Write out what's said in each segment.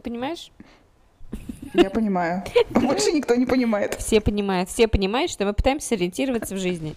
Ты понимаешь? Я понимаю. Больше никто не понимает. Все понимают. Все понимают, что мы пытаемся сориентироваться в жизни.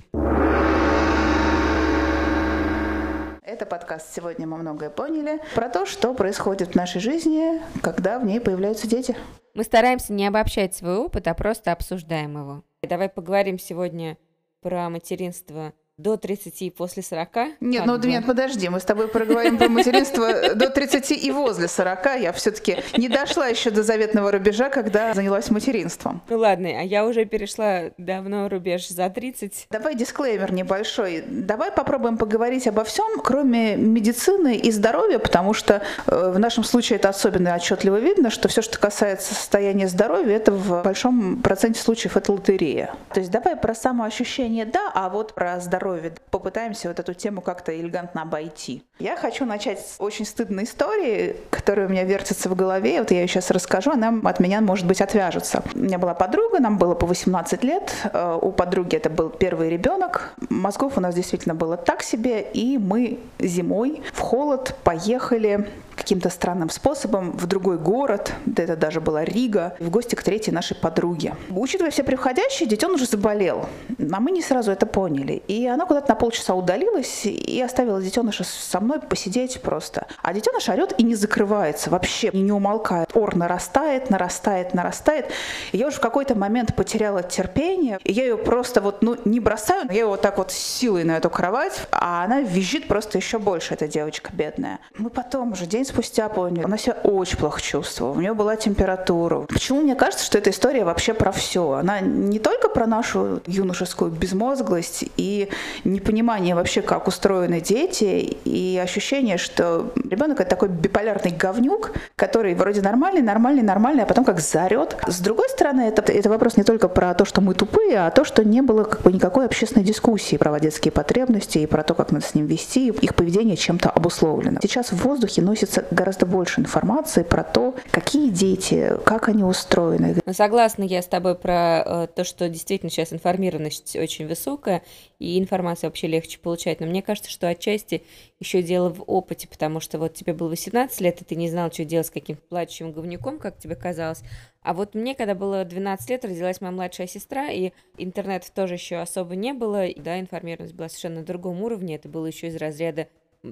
Это подкаст «Сегодня мы многое поняли» про то, что происходит в нашей жизни, когда в ней появляются дети. Мы стараемся не обобщать свой опыт, а просто обсуждаем его. Давай поговорим сегодня про материнство до 30 и после 40? Нет, ну бы. нет, подожди, мы с тобой проговорим про материнство до 30 и возле 40. Я все-таки не дошла еще до заветного рубежа, когда занялась материнством. Ну ладно, а я уже перешла давно рубеж за 30. Давай дисклеймер небольшой. Давай попробуем поговорить обо всем, кроме медицины и здоровья, потому что э, в нашем случае это особенно отчетливо видно, что все, что касается состояния здоровья, это в большом проценте случаев это лотерея. То есть давай про самоощущение, да, а вот про здоровье здоровья. Попытаемся вот эту тему как-то элегантно обойти. Я хочу начать с очень стыдной истории, которая у меня вертится в голове. Вот я ее сейчас расскажу, она от меня, может быть, отвяжется. У меня была подруга, нам было по 18 лет. Э, у подруги это был первый ребенок. Мозгов у нас действительно было так себе, и мы зимой в холод поехали каким-то странным способом в другой город, это даже была Рига, в гости к третьей нашей подруге. Учитывая все приходящие, детен уже заболел, а мы не сразу это поняли. И она куда-то на полчаса удалилась и оставила детеныша со мной посидеть просто. А детеныш орет и не закрывается вообще, не умолкает. Ор нарастает, нарастает, нарастает. И я уже в какой-то момент потеряла терпение. И я ее просто вот, ну, не бросаю, я ее вот так вот силой на эту кровать, а она визжит просто еще больше, эта девочка бедная. Мы потом уже день спустя поняли, она себя очень плохо чувствовала, у нее была температура. Почему мне кажется, что эта история вообще про все? Она не только про нашу юношескую безмозглость и непонимание вообще, как устроены дети, и ощущение, что ребенок это такой биполярный говнюк, который вроде нормальный, нормальный, нормальный, а потом как зарет. С другой стороны, это, это вопрос не только про то, что мы тупые, а то, что не было как бы никакой общественной дискуссии про детские потребности и про то, как надо с ним вести, их поведение чем-то обусловлено. Сейчас в воздухе носится становится гораздо больше информации про то, какие дети, как они устроены. Ну, согласна я с тобой про э, то, что действительно сейчас информированность очень высокая, и информацию вообще легче получать. Но мне кажется, что отчасти еще дело в опыте, потому что вот тебе было 18 лет, и ты не знал, что делать с каким-то плачущим говнюком, как тебе казалось. А вот мне, когда было 12 лет, родилась моя младшая сестра, и интернета тоже еще особо не было, и, да, информированность была совершенно на другом уровне, это было еще из разряда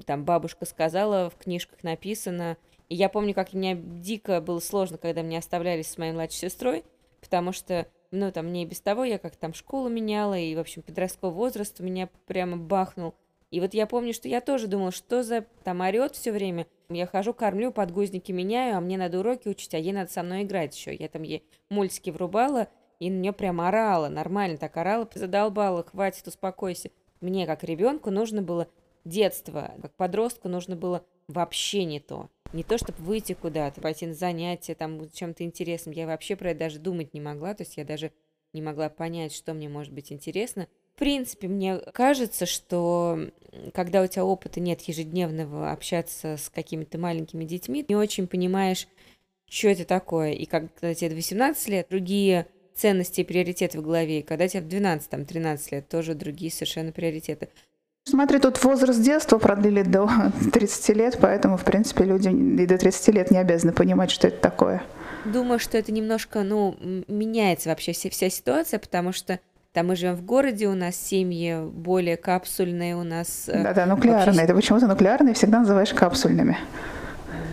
там бабушка сказала, в книжках написано. И я помню, как мне дико было сложно, когда меня оставляли с моей младшей сестрой, потому что, ну, там, мне и без того, я как там школу меняла, и, в общем, подростковый возраст у меня прямо бахнул. И вот я помню, что я тоже думала, что за там орет все время. Я хожу, кормлю, подгузники меняю, а мне надо уроки учить, а ей надо со мной играть еще. Я там ей мультики врубала, и на нее прям орала, нормально так орала, задолбала, хватит, успокойся. Мне, как ребенку, нужно было детство, как подростку нужно было вообще не то. Не то, чтобы выйти куда-то, пойти на занятия, там, чем-то интересным. Я вообще про это даже думать не могла, то есть я даже не могла понять, что мне может быть интересно. В принципе, мне кажется, что когда у тебя опыта нет ежедневного общаться с какими-то маленькими детьми, не очень понимаешь, что это такое. И когда тебе 18 лет, другие ценности и приоритеты в голове, и когда тебе в 12-13 лет, тоже другие совершенно приоритеты. Смотри, тут возраст детства продлили до 30 лет, поэтому, в принципе, люди и до 30 лет не обязаны понимать, что это такое. Думаю, что это немножко, ну, меняется вообще вся, вся ситуация, потому что там мы живем в городе, у нас семьи более капсульные, у нас... Э, Да-да, нуклеарные. Вообще... Ты почему-то нуклеарные всегда называешь капсульными.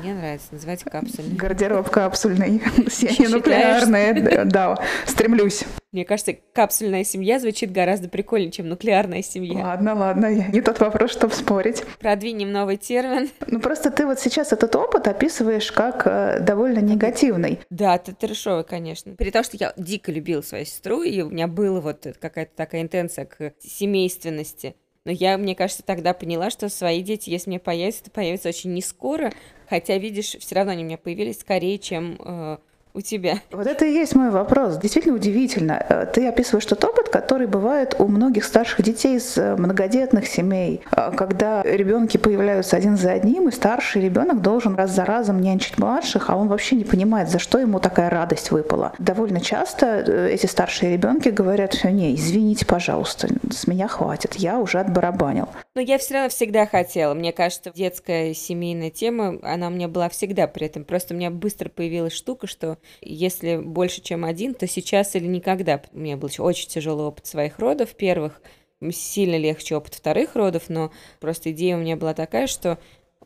Мне нравится называть капсульный. Гардероб капсульный. Семьи нуклеарные. Да, стремлюсь. Мне кажется, капсульная семья звучит гораздо прикольнее, чем нуклеарная семья. Ладно, ладно, не тот вопрос, чтобы спорить. Продвинем новый термин. Ну просто ты вот сейчас этот опыт описываешь как э, довольно негативный. Да, это трешовый, конечно. При том, что я дико любила свою сестру, и у меня была вот какая-то такая интенция к семейственности. Но я, мне кажется, тогда поняла, что свои дети, если мне появятся, то появятся очень не скоро, хотя, видишь, все равно они у меня появились скорее, чем э, у тебя? Вот это и есть мой вопрос. Действительно удивительно. Э, ты описываешь тот опыт, который бывает у многих старших детей из э, многодетных семей, э, когда ребенки появляются один за одним, и старший ребенок должен раз за разом нянчить младших, а он вообще не понимает, за что ему такая радость выпала. Довольно часто эти старшие ребенки говорят, все, не, извините, пожалуйста, с меня хватит, я уже отбарабанил. Но я все равно всегда хотела. Мне кажется, детская семейная тема, она у меня была всегда при этом. Просто у меня быстро появилась штука, что если больше, чем один, то сейчас или никогда. У меня был очень тяжелый опыт своих родов первых, сильно легче опыт вторых родов, но просто идея у меня была такая, что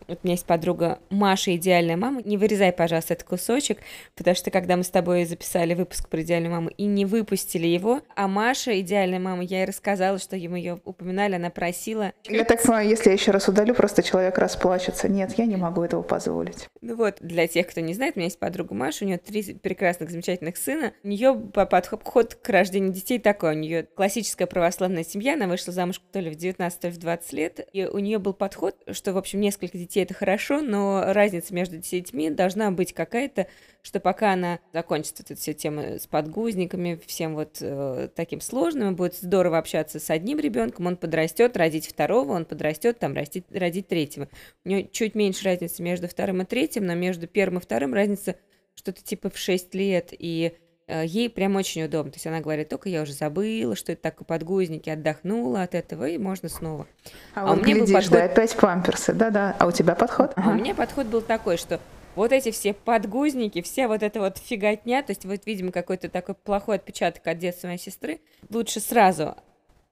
вот у меня есть подруга Маша, идеальная мама. Не вырезай, пожалуйста, этот кусочек, потому что когда мы с тобой записали выпуск про идеальную маму и не выпустили его, а Маша, идеальная мама, я ей рассказала, что ему ее упоминали, она просила. Я так понимаю, если я еще раз удалю, просто человек расплачется. Нет, я не могу этого позволить. Ну вот, для тех, кто не знает, у меня есть подруга Маша, у нее три прекрасных, замечательных сына. У нее подход к рождению детей такой. У нее классическая православная семья, она вышла замуж то ли в 19, то ли в 20 лет. И у нее был подход, что, в общем, несколько детей детей это хорошо, но разница между детьми должна быть какая-то, что пока она закончится эта вся тема с подгузниками, всем вот э, таким сложным, будет здорово общаться с одним ребенком, он подрастет, родить второго, он подрастет, там, растить, родить третьего. У нее чуть меньше разницы между вторым и третьим, но между первым и вторым разница что-то типа в 6 лет, и ей прям очень удобно. То есть она говорит, только я уже забыла, что это такое подгузники, отдохнула от этого, и можно снова. А, а вот у меня глядишь, был подход... да, опять памперсы, да-да. А у тебя подход? А у меня подход был такой, что вот эти все подгузники, вся вот эта вот фиготня, то есть вот, видимо, какой-то такой плохой отпечаток от детства моей сестры, лучше сразу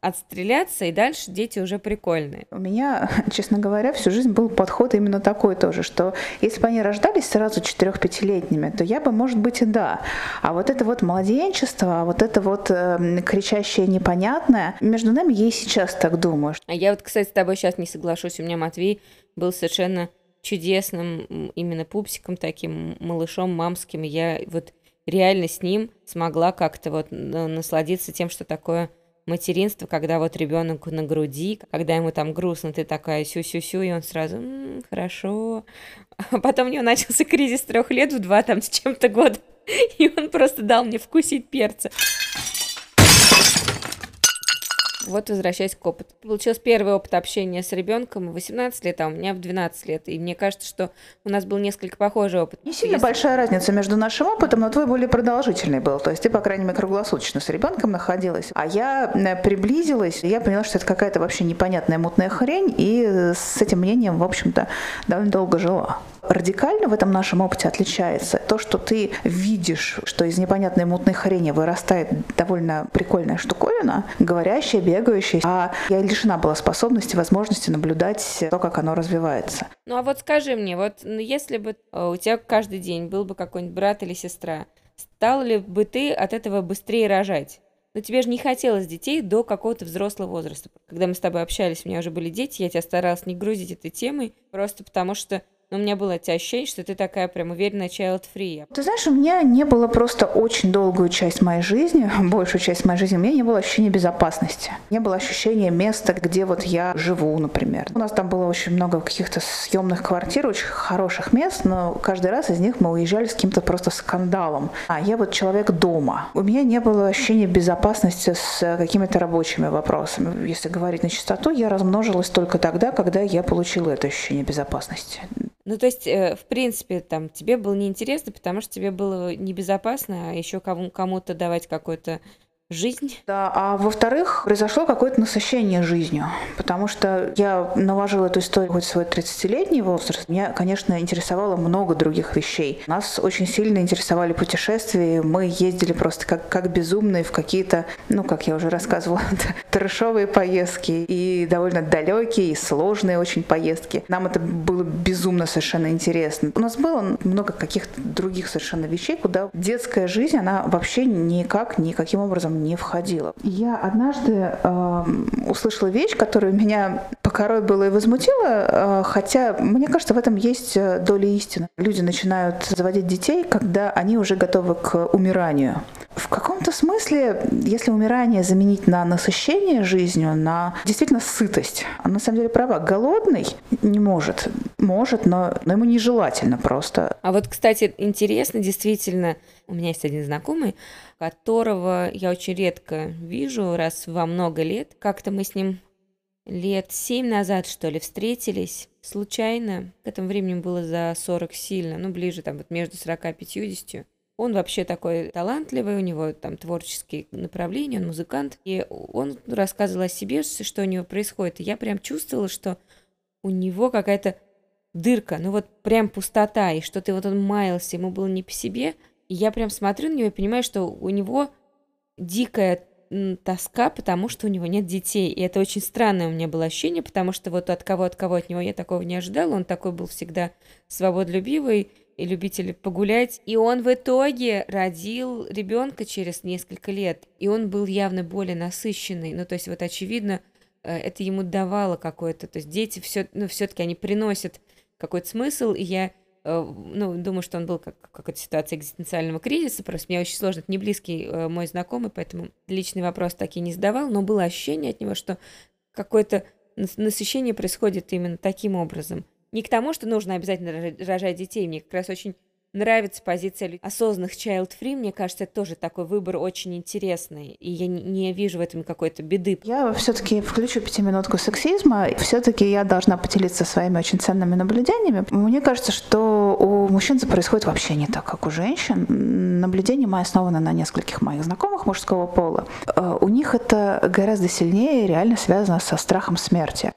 отстреляться, и дальше дети уже прикольные. У меня, честно говоря, всю жизнь был подход именно такой тоже, что если бы они рождались сразу четырех-пятилетними, то я бы, может быть, и да. А вот это вот младенчество, а вот это вот э, кричащее непонятное, между нами я и сейчас так думаю. А я вот, кстати, с тобой сейчас не соглашусь. У меня Матвей был совершенно чудесным именно пупсиком таким, малышом мамским. Я вот реально с ним смогла как-то вот насладиться тем, что такое материнство, когда вот ребенок на груди, когда ему там грустно, ты такая сю-сю-сю, и он сразу м-м, хорошо. А потом у него начался кризис трех лет в два там с чем-то года, и он просто дал мне вкусить перца. Вот возвращаясь к опыту. Получился первый опыт общения с ребенком в 18 лет, а у меня в 12 лет. И мне кажется, что у нас был несколько похожий опыт. Не сильно Если... большая разница между нашим опытом, но твой более продолжительный был. То есть ты, по крайней мере, круглосуточно с ребенком находилась. А я э, приблизилась, и я поняла, что это какая-то вообще непонятная мутная хрень, и с этим мнением, в общем-то, довольно долго жила радикально в этом нашем опыте отличается то, что ты видишь, что из непонятной мутной хрени вырастает довольно прикольная штуковина, говорящая, бегающая, а я лишена была способности, возможности наблюдать то, как оно развивается. Ну а вот скажи мне, вот ну, если бы э, у тебя каждый день был бы какой-нибудь брат или сестра, стал ли бы ты от этого быстрее рожать? Но тебе же не хотелось детей до какого-то взрослого возраста. Когда мы с тобой общались, у меня уже были дети, я тебя старалась не грузить этой темой, просто потому что но у меня было это ощущение, что ты такая прям уверенная child-free. Ты знаешь, у меня не было просто очень долгую часть моей жизни, большую часть моей жизни, у меня не было ощущения безопасности. Не было ощущения места, где вот я живу, например. У нас там было очень много каких-то съемных квартир, очень хороших мест, но каждый раз из них мы уезжали с каким-то просто скандалом. А я вот человек дома. У меня не было ощущения безопасности с какими-то рабочими вопросами. Если говорить на чистоту, я размножилась только тогда, когда я получила это ощущение безопасности. Ну, то есть, э, в принципе, там, тебе было неинтересно, потому что тебе было небезопасно, а еще кому- кому-то давать какой-то жизнь. Да, а во-вторых, произошло какое-то насыщение жизнью, потому что я наложила эту историю хоть в свой 30-летний возраст. Меня, конечно, интересовало много других вещей. Нас очень сильно интересовали путешествия. Мы ездили просто как, как безумные в какие-то, ну, как я уже рассказывала, трешовые поездки и довольно далекие и сложные очень поездки. Нам это было безумно совершенно интересно. У нас было много каких-то других совершенно вещей, куда детская жизнь, она вообще никак, никаким образом не входила. Я однажды э, услышала вещь, которая меня покорой было и возмутила, э, хотя мне кажется, в этом есть э, доля истины. Люди начинают заводить детей, когда они уже готовы к умиранию. В каком-то смысле, если умирание заменить на насыщение жизнью, на действительно сытость, на самом деле права. Голодный не может. Может, но, но ему нежелательно просто. А вот, кстати, интересно, действительно, у меня есть один знакомый, которого я очень редко вижу, раз во много лет. Как-то мы с ним лет семь назад, что ли, встретились случайно. К этому времени было за 40 сильно, ну, ближе там вот между 40 и 50. Он вообще такой талантливый, у него там творческие направления, он музыкант. И он рассказывал о себе, что у него происходит. И я прям чувствовала, что у него какая-то дырка, ну вот прям пустота, и что-то вот он маялся, ему было не по себе. И я прям смотрю на него и понимаю, что у него дикая тоска, потому что у него нет детей. И это очень странное у меня было ощущение, потому что вот от кого, от кого от него я такого не ожидала. Он такой был всегда свободолюбивый и любитель погулять. И он в итоге родил ребенка через несколько лет. И он был явно более насыщенный. Ну, то есть вот очевидно, э, это ему давало какое-то... То есть дети все, ну, все-таки они приносят какой-то смысл, и я ну, думаю, что он был как какая-то ситуация экзистенциального кризиса, просто мне очень сложно, это не близкий э, мой знакомый, поэтому личный вопрос так и не задавал, но было ощущение от него, что какое-то насыщение происходит именно таким образом. Не к тому, что нужно обязательно рожать детей, мне как раз очень нравится позиция осознанных child-free. Мне кажется, это тоже такой выбор очень интересный. И я не вижу в этом какой-то беды. Я все-таки включу пятиминутку сексизма. Все-таки я должна поделиться своими очень ценными наблюдениями. Мне кажется, что у мужчин это происходит вообще не так, как у женщин. Наблюдения мои основаны на нескольких моих знакомых мужского пола. Э, у них это гораздо сильнее реально связано со страхом смерти.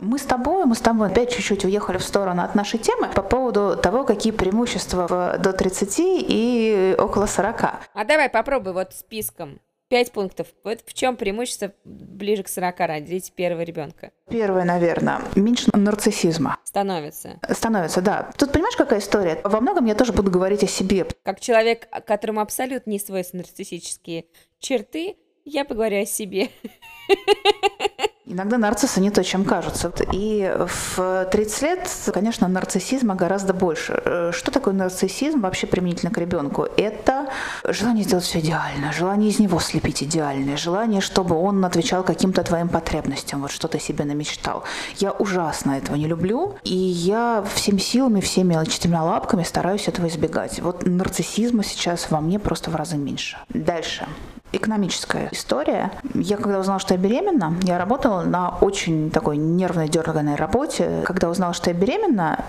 Мы с тобой, мы с тобой опять чуть-чуть уехали в сторону от нашей темы по поводу того, какие преимущества в, до 30 и около 40. А давай попробуй вот списком. Пять пунктов. Вот в чем преимущество ближе к 40 родить первого ребенка? Первое, наверное, меньше нарциссизма. Становится. Становится, да. Тут понимаешь, какая история? Во многом я тоже буду говорить о себе. Как человек, которому абсолютно не свойственны нарциссические черты, я поговорю о себе. Иногда нарциссы не то, чем кажутся. И в 30 лет, конечно, нарциссизма гораздо больше. Э, что такое нарциссизм вообще применительно к ребенку? Это желание сделать все идеально, желание из него слепить идеальное, желание, чтобы он отвечал каким-то твоим потребностям, вот что ты себе намечтал. Я ужасно этого не люблю, и я всеми силами, всеми четырьмя лапками стараюсь этого избегать. Вот нарциссизма сейчас во мне просто в разы меньше. Дальше экономическая история. Я когда узнала, что я беременна, я работала на очень такой нервной, дерганной работе. Когда узнала, что я беременна,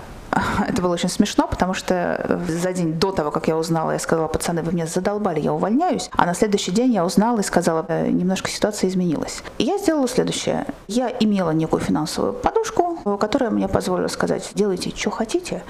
это было очень смешно, потому что за день до того, как я узнала, я сказала, пацаны, вы меня задолбали, я увольняюсь. А на следующий день я узнала и сказала, «Э, немножко ситуация изменилась. И я сделала следующее. Я имела некую финансовую подушку, которая мне позволила сказать, делайте, что хотите.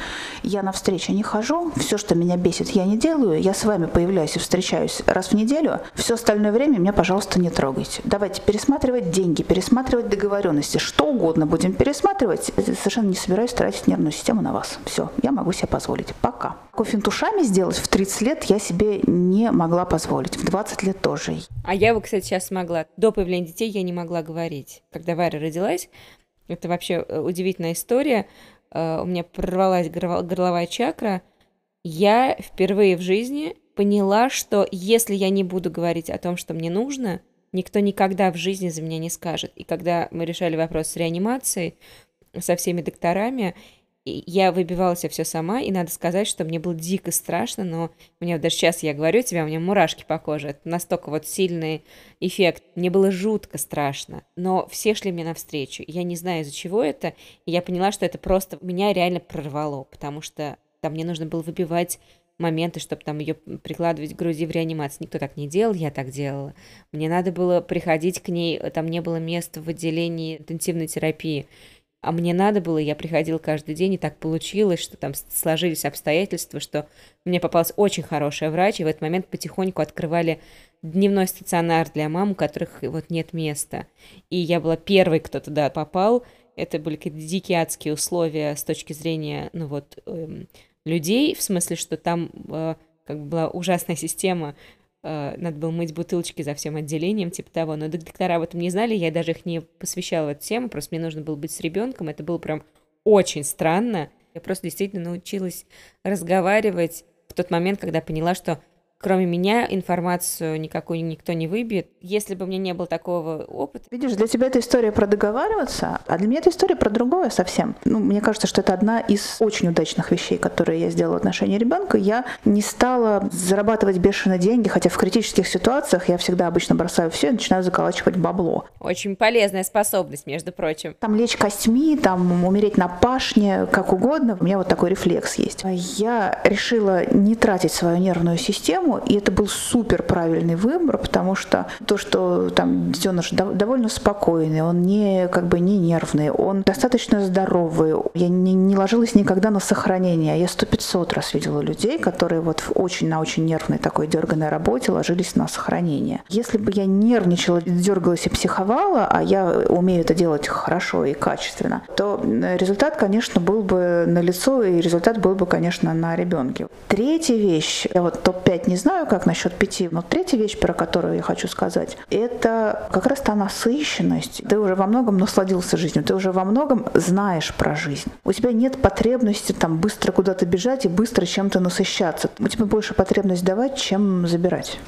Я на встречи не хожу, все, что меня бесит, я не делаю. Я с вами появляюсь и встречаюсь раз в неделю. Все остальное время меня, пожалуйста, не трогайте. Давайте пересматривать деньги, пересматривать договоренности, что угодно будем пересматривать. Совершенно не собираюсь тратить нервную систему на вас. Все, я могу себе позволить. Пока. Кофинтушами сделать в 30 лет я себе не могла позволить. В 20 лет тоже. А я бы, кстати, сейчас смогла. До появления детей я не могла говорить. Когда Варя родилась, это вообще э, удивительная история. Э, у меня прорвалась горловая чакра. Я впервые в жизни поняла, что если я не буду говорить о том, что мне нужно, никто никогда в жизни за меня не скажет. И когда мы решали вопрос с реанимацией со всеми докторами, я выбивала себе все сама, и надо сказать, что мне было дико страшно, но мне даже сейчас я говорю тебе, у меня мурашки по коже, это настолько вот сильный эффект. Мне было жутко страшно, но все шли мне навстречу. Я не знаю, из-за чего это, и я поняла, что это просто меня реально прорвало, потому что там мне нужно было выбивать моменты, чтобы там ее прикладывать к груди в реанимации. Никто так не делал, я так делала. Мне надо было приходить к ней, там не было места в отделении интенсивной терапии а мне надо было, я приходила каждый день, и так получилось, что там сложились обстоятельства, что мне попалась очень хорошая врач, и в этот момент потихоньку открывали дневной стационар для мам, у которых вот нет места. И я была первой, кто туда попал. Это были какие-то дикие адские условия с точки зрения, ну вот, эм, людей, в смысле, что там э, как бы была ужасная система э, надо было мыть бутылочки за всем отделением, типа того. Но доктора об этом не знали, я даже их не посвящала в эту тему, просто мне нужно было быть с ребенком. Это было прям очень странно. Я просто действительно научилась разговаривать в тот момент, когда поняла, что кроме меня информацию никакую никто не выбьет. Если бы у меня не было такого опыта. Видишь, для тебя это история про договариваться, а для меня это история про другое совсем. Ну, мне кажется, что это одна из очень удачных вещей, которые я сделала в отношении ребенка. Я не стала зарабатывать бешеные деньги, хотя в критических ситуациях я всегда обычно бросаю все и начинаю заколачивать бабло. Очень полезная способность, между прочим. Там лечь костьми, там умереть на пашне, как угодно. У меня вот такой рефлекс есть. Я решила не тратить свою нервную систему тему, и это был супер правильный выбор, потому что то, что там детеныш довольно спокойный, он не как бы не нервный, он достаточно здоровый. Я не, не ложилась никогда на сохранение. Я сто пятьсот раз видела людей, которые вот очень на очень нервной такой дерганной работе ложились на сохранение. Если бы я нервничала, дергалась и психовала, а я умею это делать хорошо и качественно, то результат, конечно, был бы на лицо, и результат был бы, конечно, на ребенке. Третья вещь, я вот топ-5 не знаю, как насчет пяти, но третья вещь, про которую я хочу сказать, это как раз та насыщенность. Ты уже во многом насладился жизнью, ты уже во многом знаешь про жизнь. У тебя нет потребности там быстро куда-то бежать и быстро чем-то насыщаться. У тебя больше потребность давать, чем забирать.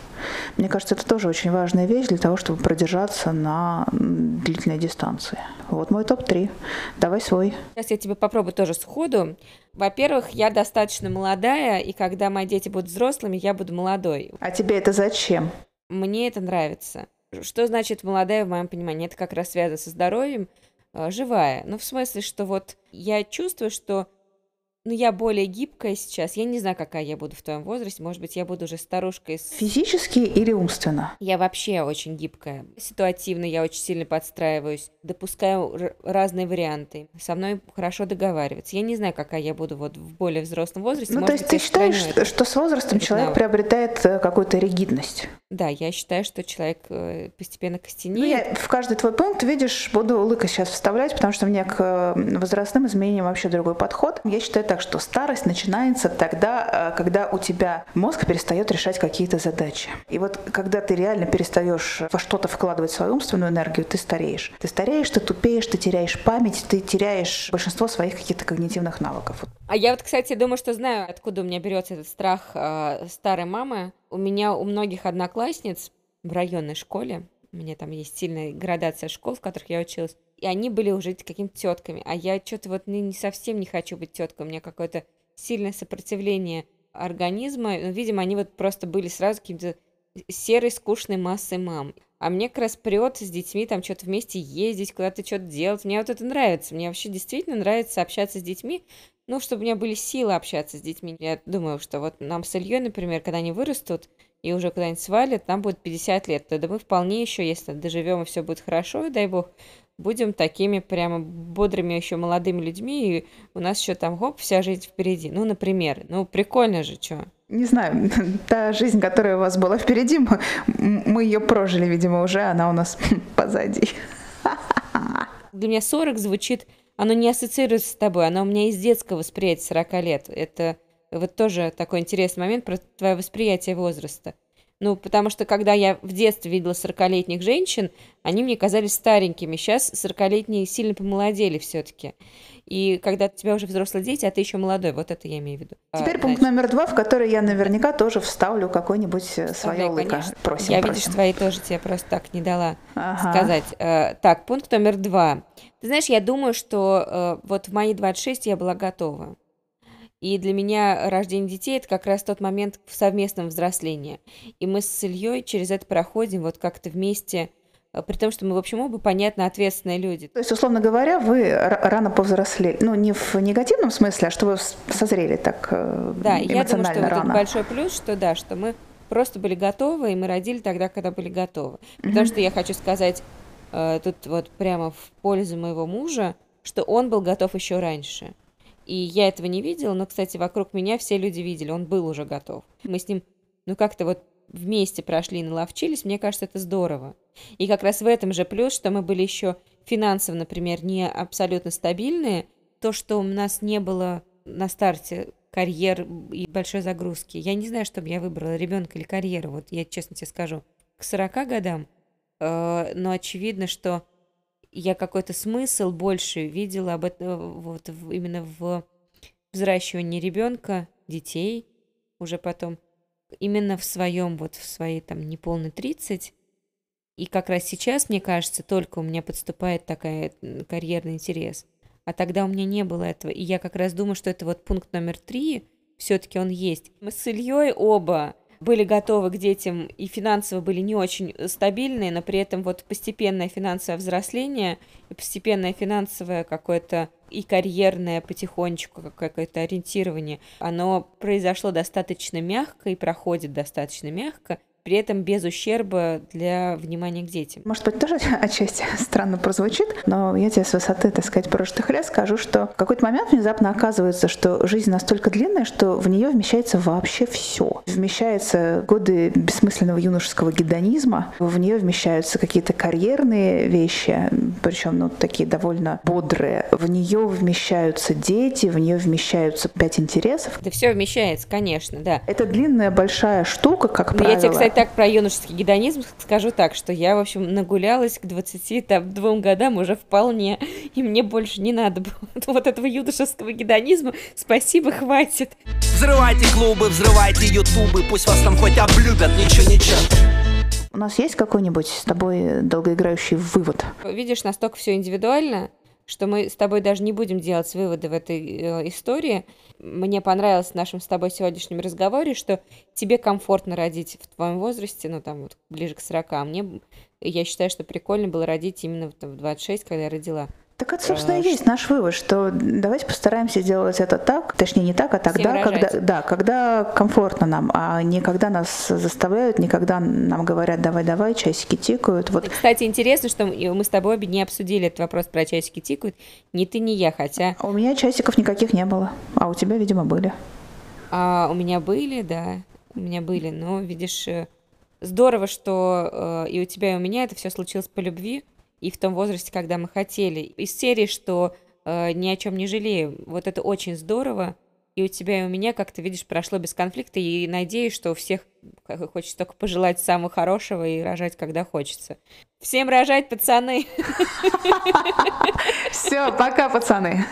Мне кажется, это тоже очень важная вещь для того, чтобы продержаться на длительной дистанции. Вот мой топ-3. Давай свой. Сейчас я тебе попробую тоже сходу. Во-первых, я достаточно молодая, и когда мои дети будут взрослыми, я буду молодой. А тебе это зачем? Мне это нравится. Что значит молодая в моем понимании? Это как раз связано со здоровьем, э, живая. Ну, в смысле, что вот я чувствую, что ну, я более гибкая сейчас. Я не знаю, какая я буду в твоем возрасте. Может быть, я буду уже старушкой. С... Физически или умственно? Я вообще очень гибкая. Ситуативно я очень сильно подстраиваюсь. Допускаю разные варианты. Со мной хорошо договариваться. Я не знаю, какая я буду вот в более взрослом возрасте. Ну, Может то есть быть, ты считаешь, что с возрастом человек навык. приобретает э, какую-то ригидность? Да, я считаю, что человек э, постепенно костенеет. Ну, я в каждый твой пункт, видишь, буду лыка сейчас вставлять, потому что у меня к э, возрастным изменениям вообще другой подход. Я считаю так, что старость начинается тогда, э, когда у тебя мозг перестает решать какие-то задачи. И вот когда ты реально перестаешь во что-то вкладывать свою умственную энергию, ты стареешь. Ты стареешь, ты тупеешь, ты теряешь память, ты теряешь большинство своих каких-то когнитивных навыков. А я вот, кстати, думаю, что знаю, откуда у меня берется этот страх э, старой мамы. У меня у многих одноклассниц в районной школе, у меня там есть сильная градация школ, в которых я училась, и они были уже какими-то тетками, а я что-то вот не, не совсем не хочу быть теткой, у меня какое-то сильное сопротивление организма, ну, видимо, они вот просто были сразу каким-то серой, скучной массой мам. А мне как раз прет с детьми там что-то вместе ездить, куда-то что-то делать. Мне вот это нравится. Мне вообще действительно нравится общаться с детьми, ну, чтобы у меня были силы общаться с детьми. Я думаю, что вот нам с Ильей, например, когда они вырастут и уже куда-нибудь свалят, нам будет 50 лет, тогда мы вполне еще, если доживем и все будет хорошо, дай бог, будем такими прямо бодрыми еще молодыми людьми, и у нас еще там, хоп, вся жизнь впереди. Ну, например. Ну, прикольно же, что. Не знаю, та жизнь, которая у вас была впереди, мы, мы ее прожили, видимо, уже, она у нас позади. Для меня 40 звучит, оно не ассоциируется с тобой, оно у меня из детского восприятия 40 лет. Это вот тоже такой интересный момент про твое восприятие возраста. Ну, потому что когда я в детстве видела 40-летних женщин, они мне казались старенькими. Сейчас 40-летние сильно помолодели все-таки. И когда у тебя уже взрослые дети, а ты еще молодой, вот это я имею в виду. Теперь а, пункт значит. номер два, в который я наверняка тоже вставлю какой-нибудь э, свое лыко. Просим, я, просим. видишь, твои тоже тебе просто так не дала ага. сказать. Э, так, пункт номер два. Ты знаешь, я думаю, что э, вот в мои 26 я была готова. И для меня рождение детей это как раз тот момент в совместном взрослении. И мы с Ильей через это проходим вот как-то вместе, э, при том, что мы, в общем, оба, понятно, ответственные люди. То есть, условно говоря, вы рано повзрослели, ну, не в негативном смысле, а что вы созрели так э, Да, я думаю, что рано. это большой плюс, что да, что мы просто были готовы, и мы родили тогда, когда были готовы. Потому что я хочу сказать э, тут вот прямо в пользу моего мужа, что он был готов еще раньше. И я этого не видела, но, кстати, вокруг меня все люди видели, он был уже готов. Мы с ним, ну, как-то вот вместе прошли и наловчились, мне кажется, это здорово. И как раз в этом же плюс, что мы были еще финансово, например, не абсолютно стабильные, то, что у нас не было на старте карьер и большой загрузки. Я не знаю, что бы я выбрала, ребенка или карьеру, вот я честно тебе скажу. К 40 годам, э, но очевидно, что я какой-то смысл больше видела об этом вот именно в взращивании ребенка, детей уже потом. именно в своем, вот в своей там неполной 30. И как раз сейчас, мне кажется, только у меня подступает такая карьерный интерес. А тогда у меня не было этого. И я как раз думаю, что это вот пункт номер три, все-таки он есть. Мы с Ильей оба были готовы к детям и финансово были не очень стабильные, но при этом вот постепенное финансовое взросление и постепенное финансовое какое-то и карьерное потихонечку какое-то ориентирование, оно произошло достаточно мягко и проходит достаточно мягко, при этом без ущерба для внимания к детям. Может быть, тоже отчасти странно прозвучит, но я тебе с высоты, так сказать, прошлых лет скажу, что в какой-то момент внезапно оказывается, что жизнь настолько длинная, что в нее вмещается вообще все. Вмещаются годы бессмысленного юношеского гедонизма, в нее вмещаются какие-то карьерные вещи, причем ну, такие довольно бодрые. В нее вмещаются дети, в нее вмещаются пять интересов. Да все вмещается, конечно, да. Это длинная большая штука, как правило. Я тебе, кстати, так про юношеский гедонизм скажу так, что я, в общем, нагулялась к 22 годам уже вполне, и мне больше не надо было вот этого юношеского гедонизма. Спасибо, хватит. Взрывайте клубы, взрывайте ютубы, пусть вас там хоть облюбят, ничего-ничего. У нас есть какой-нибудь с тобой долгоиграющий вывод? Видишь, настолько все индивидуально, что мы с тобой даже не будем делать выводы в этой э, истории. Мне понравилось в нашем с тобой сегодняшнем разговоре, что тебе комфортно родить в твоем возрасте, ну там вот ближе к 40, а мне, я считаю, что прикольно было родить именно в 26, когда я родила. Так это, собственно, и есть наш вывод, что давайте постараемся делать это так, точнее не так, а тогда, когда, да, когда комфортно нам, а не когда нас заставляют, не когда нам говорят давай-давай, часики тикают. Вот. И, кстати, интересно, что мы с тобой обе не обсудили этот вопрос про часики тикают, ни ты, ни я, хотя... А у меня часиков никаких не было, а у тебя, видимо, были. А, у меня были, да, у меня были, но, видишь, э, здорово, что э, и у тебя, и у меня это все случилось по любви, и в том возрасте, когда мы хотели. Из серии, что э, ни о чем не жалею. Вот это очень здорово. И у тебя и у меня, как ты видишь, прошло без конфликта. И надеюсь, что у всех хочется только пожелать самого хорошего и рожать, когда хочется. Всем рожать, пацаны! Все, пока, пацаны!